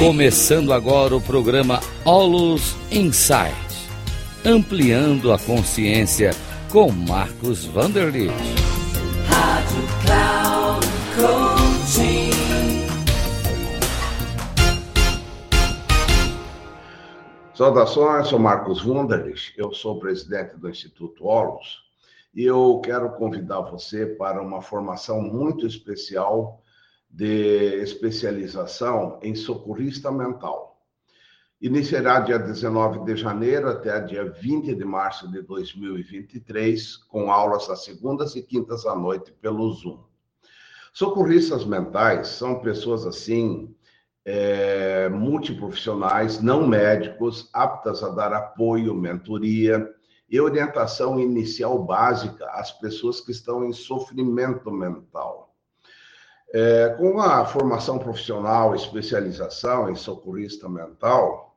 Começando agora o programa Olus Insight, ampliando a consciência com Marcos Vanderlit. Rádio Cloud Coaching. Saudações, sou Marcos Wunderlich, eu sou presidente do Instituto Olus e eu quero convidar você para uma formação muito especial de especialização em socorrista mental. Iniciará dia 19 de janeiro até dia 20 de março de 2023, com aulas às segundas e quintas à noite pelo Zoom. Socorristas mentais são pessoas assim, é, multiprofissionais, não médicos, aptas a dar apoio, mentoria e orientação inicial básica às pessoas que estão em sofrimento mental. É, com a formação profissional, especialização em socorrista mental,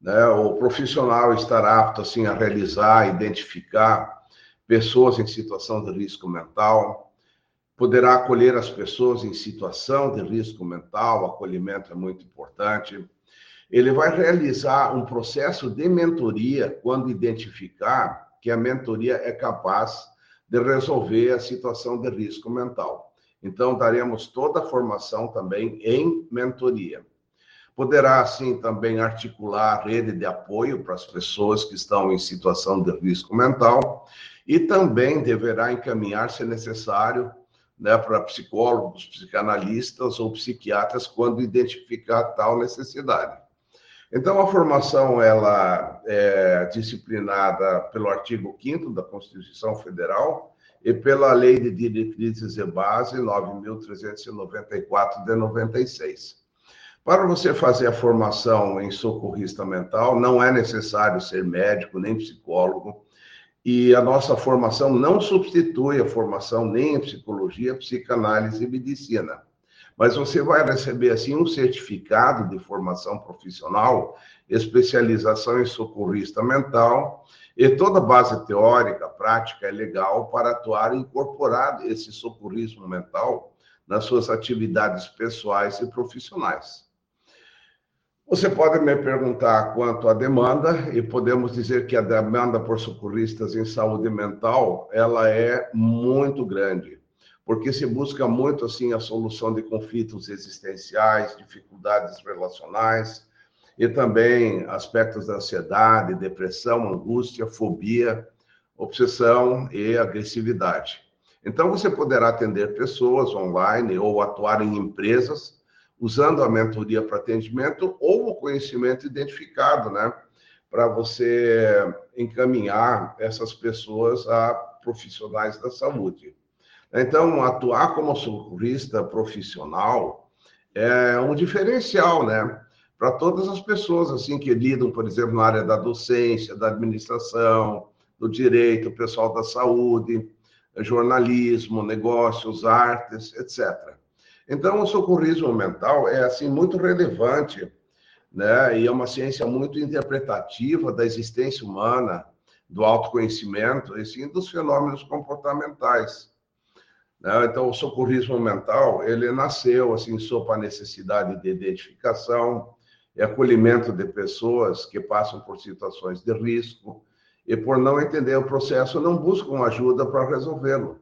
né, o profissional estará apto assim, a realizar, identificar pessoas em situação de risco mental, poderá acolher as pessoas em situação de risco mental, o acolhimento é muito importante. Ele vai realizar um processo de mentoria quando identificar que a mentoria é capaz de resolver a situação de risco mental. Então, daremos toda a formação também em mentoria. Poderá, assim, também articular rede de apoio para as pessoas que estão em situação de risco mental e também deverá encaminhar, se necessário, né, para psicólogos, psicanalistas ou psiquiatras quando identificar tal necessidade. Então, a formação ela é disciplinada pelo artigo 5 da Constituição Federal, e pela Lei de Diretrizes e Base 9.394 de 96. Para você fazer a formação em socorrista mental, não é necessário ser médico nem psicólogo, e a nossa formação não substitui a formação nem em psicologia, psicanálise e medicina. Mas você vai receber, assim, um certificado de formação profissional, especialização em socorrista mental, e toda base teórica, prática é legal para atuar e incorporar esse socorrismo mental nas suas atividades pessoais e profissionais. Você pode me perguntar quanto à demanda e podemos dizer que a demanda por socorristas em saúde mental, ela é muito grande, porque se busca muito assim a solução de conflitos existenciais, dificuldades relacionais, e também aspectos da ansiedade, depressão, angústia, fobia, obsessão e agressividade. Então, você poderá atender pessoas online ou atuar em empresas usando a mentoria para atendimento ou o conhecimento identificado, né? Para você encaminhar essas pessoas a profissionais da saúde. Então, atuar como socorrista profissional é um diferencial, né? para todas as pessoas assim que lidam, por exemplo, na área da docência, da administração, do direito, pessoal da saúde, jornalismo, negócios, artes, etc. Então, o socorrismo mental é assim muito relevante, né? E é uma ciência muito interpretativa da existência humana, do autoconhecimento e sim dos fenômenos comportamentais. Né? Então, o socorrismo mental ele nasceu assim sob a necessidade de identificação, e acolhimento de pessoas que passam por situações de risco e, por não entender o processo, não buscam ajuda para resolvê-lo.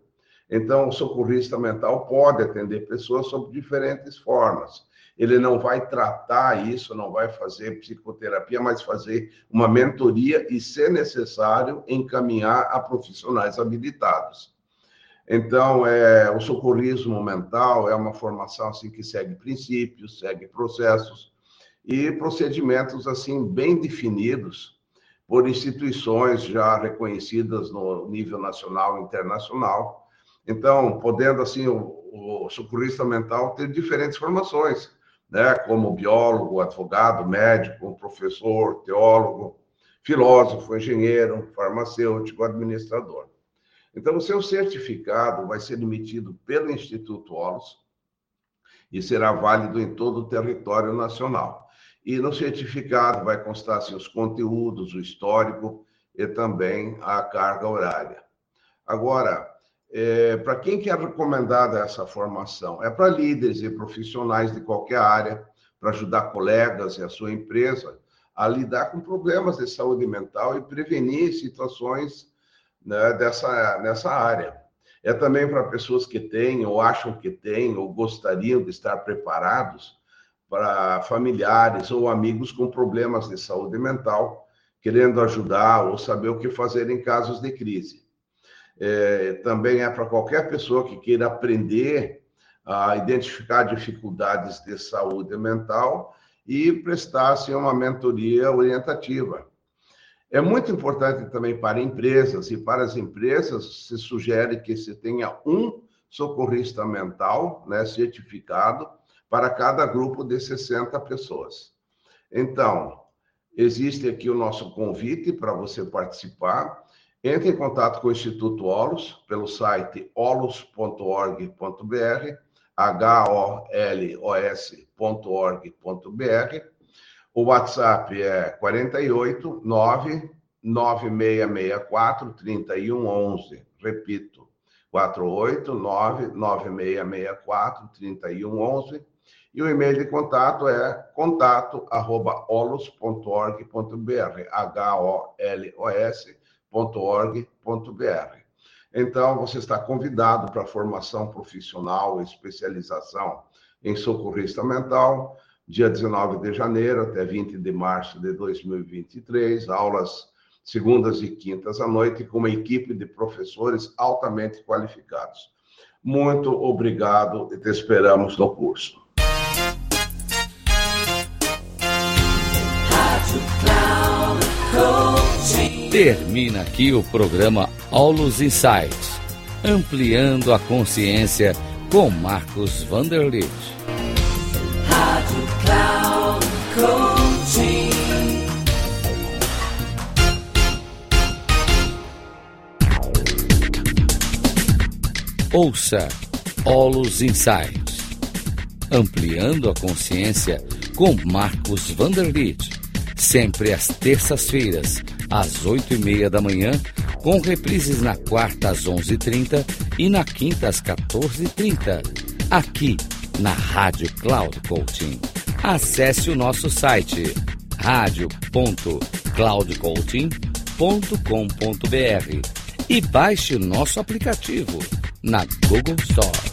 Então, o socorrista mental pode atender pessoas sob diferentes formas. Ele não vai tratar isso, não vai fazer psicoterapia, mas fazer uma mentoria e, se necessário, encaminhar a profissionais habilitados. Então, é, o socorrismo mental é uma formação assim que segue princípios, segue processos, e procedimentos assim bem definidos por instituições já reconhecidas no nível nacional e internacional. Então, podendo assim o, o socorrista mental ter diferentes formações, né, como biólogo, advogado, médico, professor, teólogo, filósofo, engenheiro, farmacêutico, administrador. Então, o seu certificado vai ser emitido pelo Instituto Olos e será válido em todo o território nacional. E no certificado vai constar assim, os conteúdos, o histórico e também a carga horária. Agora, é, para quem que é recomendada essa formação? É para líderes e profissionais de qualquer área, para ajudar colegas e a sua empresa a lidar com problemas de saúde mental e prevenir situações né, dessa, nessa área. É também para pessoas que têm, ou acham que têm, ou gostariam de estar preparados para familiares ou amigos com problemas de saúde mental, querendo ajudar ou saber o que fazer em casos de crise. É, também é para qualquer pessoa que queira aprender a identificar dificuldades de saúde mental e prestar assim, uma mentoria orientativa. É muito importante também para empresas, e para as empresas se sugere que se tenha um socorrista mental né, certificado para cada grupo de 60 pessoas. Então, existe aqui o nosso convite para você participar. Entre em contato com o Instituto Olos pelo site olos.org.br, h-o-l-o-s.org.br o WhatsApp é 48 9 9664 3111. Repito, 48 9 9664 3111. E o e-mail de contato é contato@olos.org.br, H-O-L-O-S.org.br. Então, você está convidado para formação profissional especialização em socorrista mental dia 19 de janeiro até 20 de março de 2023, aulas segundas e quintas à noite, com uma equipe de professores altamente qualificados. Muito obrigado e te esperamos no curso. Termina aqui o programa Aulos Insights, ampliando a consciência com Marcos Vanderlitt. Ouça Olos Insights, ampliando a consciência com Marcos Vanderlitt, sempre às terças-feiras, às oito e meia da manhã, com reprises na quarta às onze e trinta e na quinta às quatorze e trinta, aqui na Rádio Cloud Coaching. Acesse o nosso site radio.cloudcoaching.com.br e baixe o nosso aplicativo na Google Store.